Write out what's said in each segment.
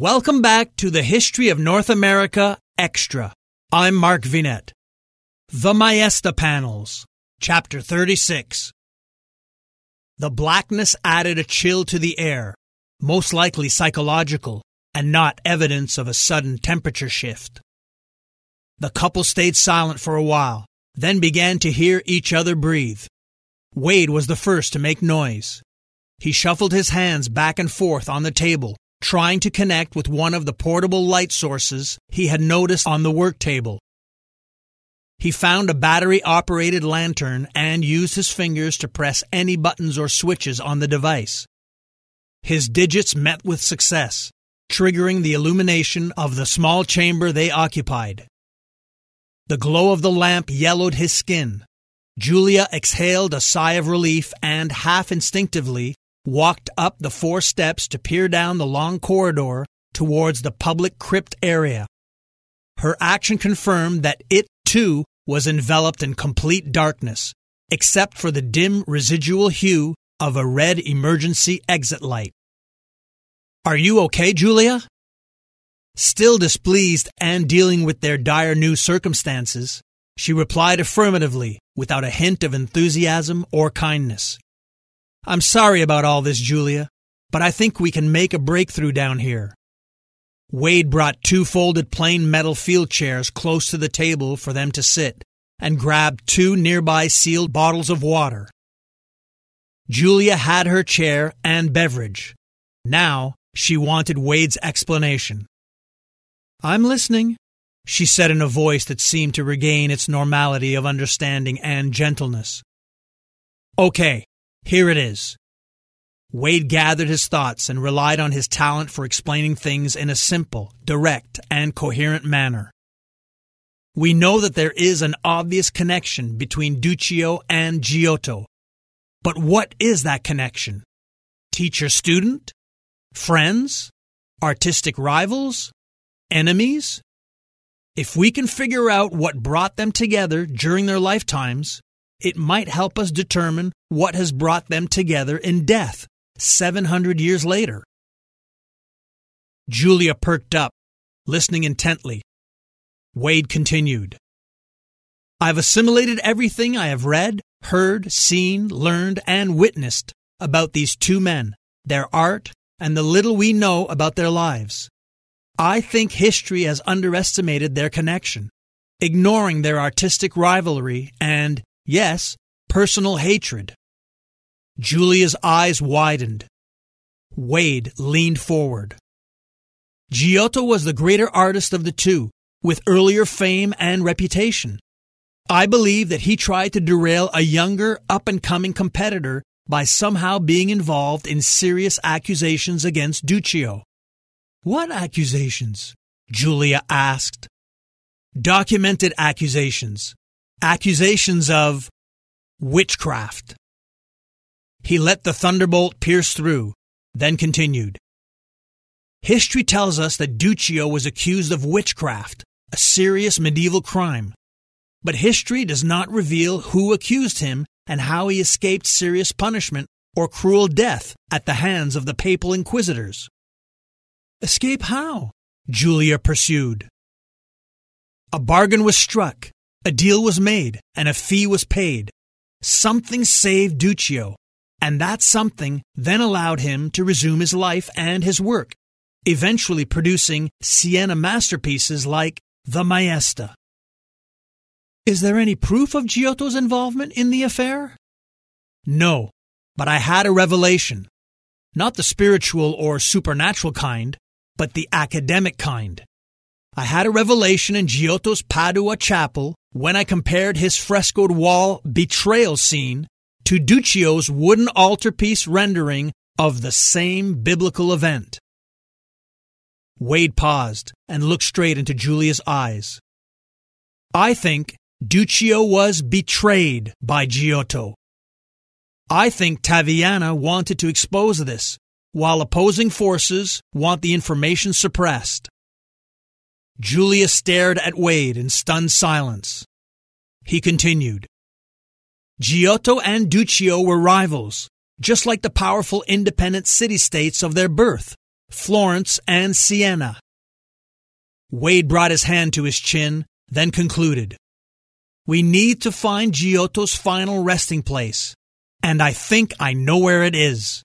Welcome back to the History of North America Extra. I'm Mark Vinet. The Maesta Panels, Chapter 36. The blackness added a chill to the air, most likely psychological, and not evidence of a sudden temperature shift. The couple stayed silent for a while, then began to hear each other breathe. Wade was the first to make noise. He shuffled his hands back and forth on the table, trying to connect with one of the portable light sources he had noticed on the work table. He found a battery operated lantern and used his fingers to press any buttons or switches on the device. His digits met with success, triggering the illumination of the small chamber they occupied. The glow of the lamp yellowed his skin. Julia exhaled a sigh of relief and, half instinctively, walked up the four steps to peer down the long corridor towards the public crypt area. Her action confirmed that it, too, was enveloped in complete darkness, except for the dim residual hue of a red emergency exit light. Are you okay, Julia? Still displeased and dealing with their dire new circumstances, she replied affirmatively without a hint of enthusiasm or kindness. I'm sorry about all this, Julia, but I think we can make a breakthrough down here. Wade brought two folded plain metal field chairs close to the table for them to sit and grabbed two nearby sealed bottles of water. Julia had her chair and beverage. Now she wanted Wade's explanation. I'm listening, she said in a voice that seemed to regain its normality of understanding and gentleness. Okay, here it is. Wade gathered his thoughts and relied on his talent for explaining things in a simple, direct, and coherent manner. We know that there is an obvious connection between Duccio and Giotto. But what is that connection? Teacher student? Friends? Artistic rivals? Enemies? If we can figure out what brought them together during their lifetimes, it might help us determine what has brought them together in death 700 years later. Julia perked up, listening intently. Wade continued. I've assimilated everything I have read, heard, seen, learned, and witnessed about these two men, their art, and the little we know about their lives. I think history has underestimated their connection, ignoring their artistic rivalry and, Yes, personal hatred. Julia's eyes widened. Wade leaned forward. Giotto was the greater artist of the two, with earlier fame and reputation. I believe that he tried to derail a younger, up and coming competitor by somehow being involved in serious accusations against Duccio. What accusations? Julia asked. Documented accusations accusations of witchcraft. He let the thunderbolt pierce through, then continued. History tells us that Duccio was accused of witchcraft, a serious medieval crime. But history does not reveal who accused him and how he escaped serious punishment or cruel death at the hands of the papal inquisitors. Escape how? Julia pursued. A bargain was struck, a deal was made and a fee was paid. Something saved Duccio, and that something then allowed him to resume his life and his work, eventually producing Siena masterpieces like The Maesta. Is there any proof of Giotto's involvement in the affair? No, but I had a revelation. Not the spiritual or supernatural kind, but the academic kind. I had a revelation in Giotto's Padua chapel when I compared his frescoed wall betrayal scene to Duccio's wooden altarpiece rendering of the same biblical event. Wade paused and looked straight into Julia's eyes. I think Duccio was betrayed by Giotto. I think Taviana wanted to expose this, while opposing forces want the information suppressed. Julia stared at Wade in stunned silence. He continued. Giotto and Duccio were rivals, just like the powerful independent city states of their birth, Florence, and Siena. Wade brought his hand to his chin, then concluded. We need to find Giotto's final resting place, and I think I know where it is.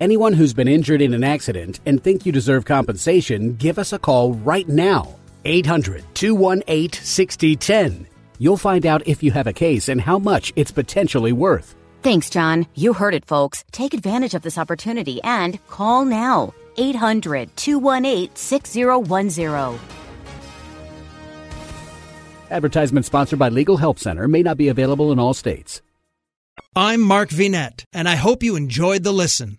anyone who's been injured in an accident and think you deserve compensation, give us a call right now. 800 218 6010. You'll find out if you have a case and how much it's potentially worth. Thanks, John. You heard it, folks. Take advantage of this opportunity and call now. 800 218 6010. Advertisement sponsored by Legal Help Center may not be available in all states. I'm Mark Vinet, and I hope you enjoyed the listen.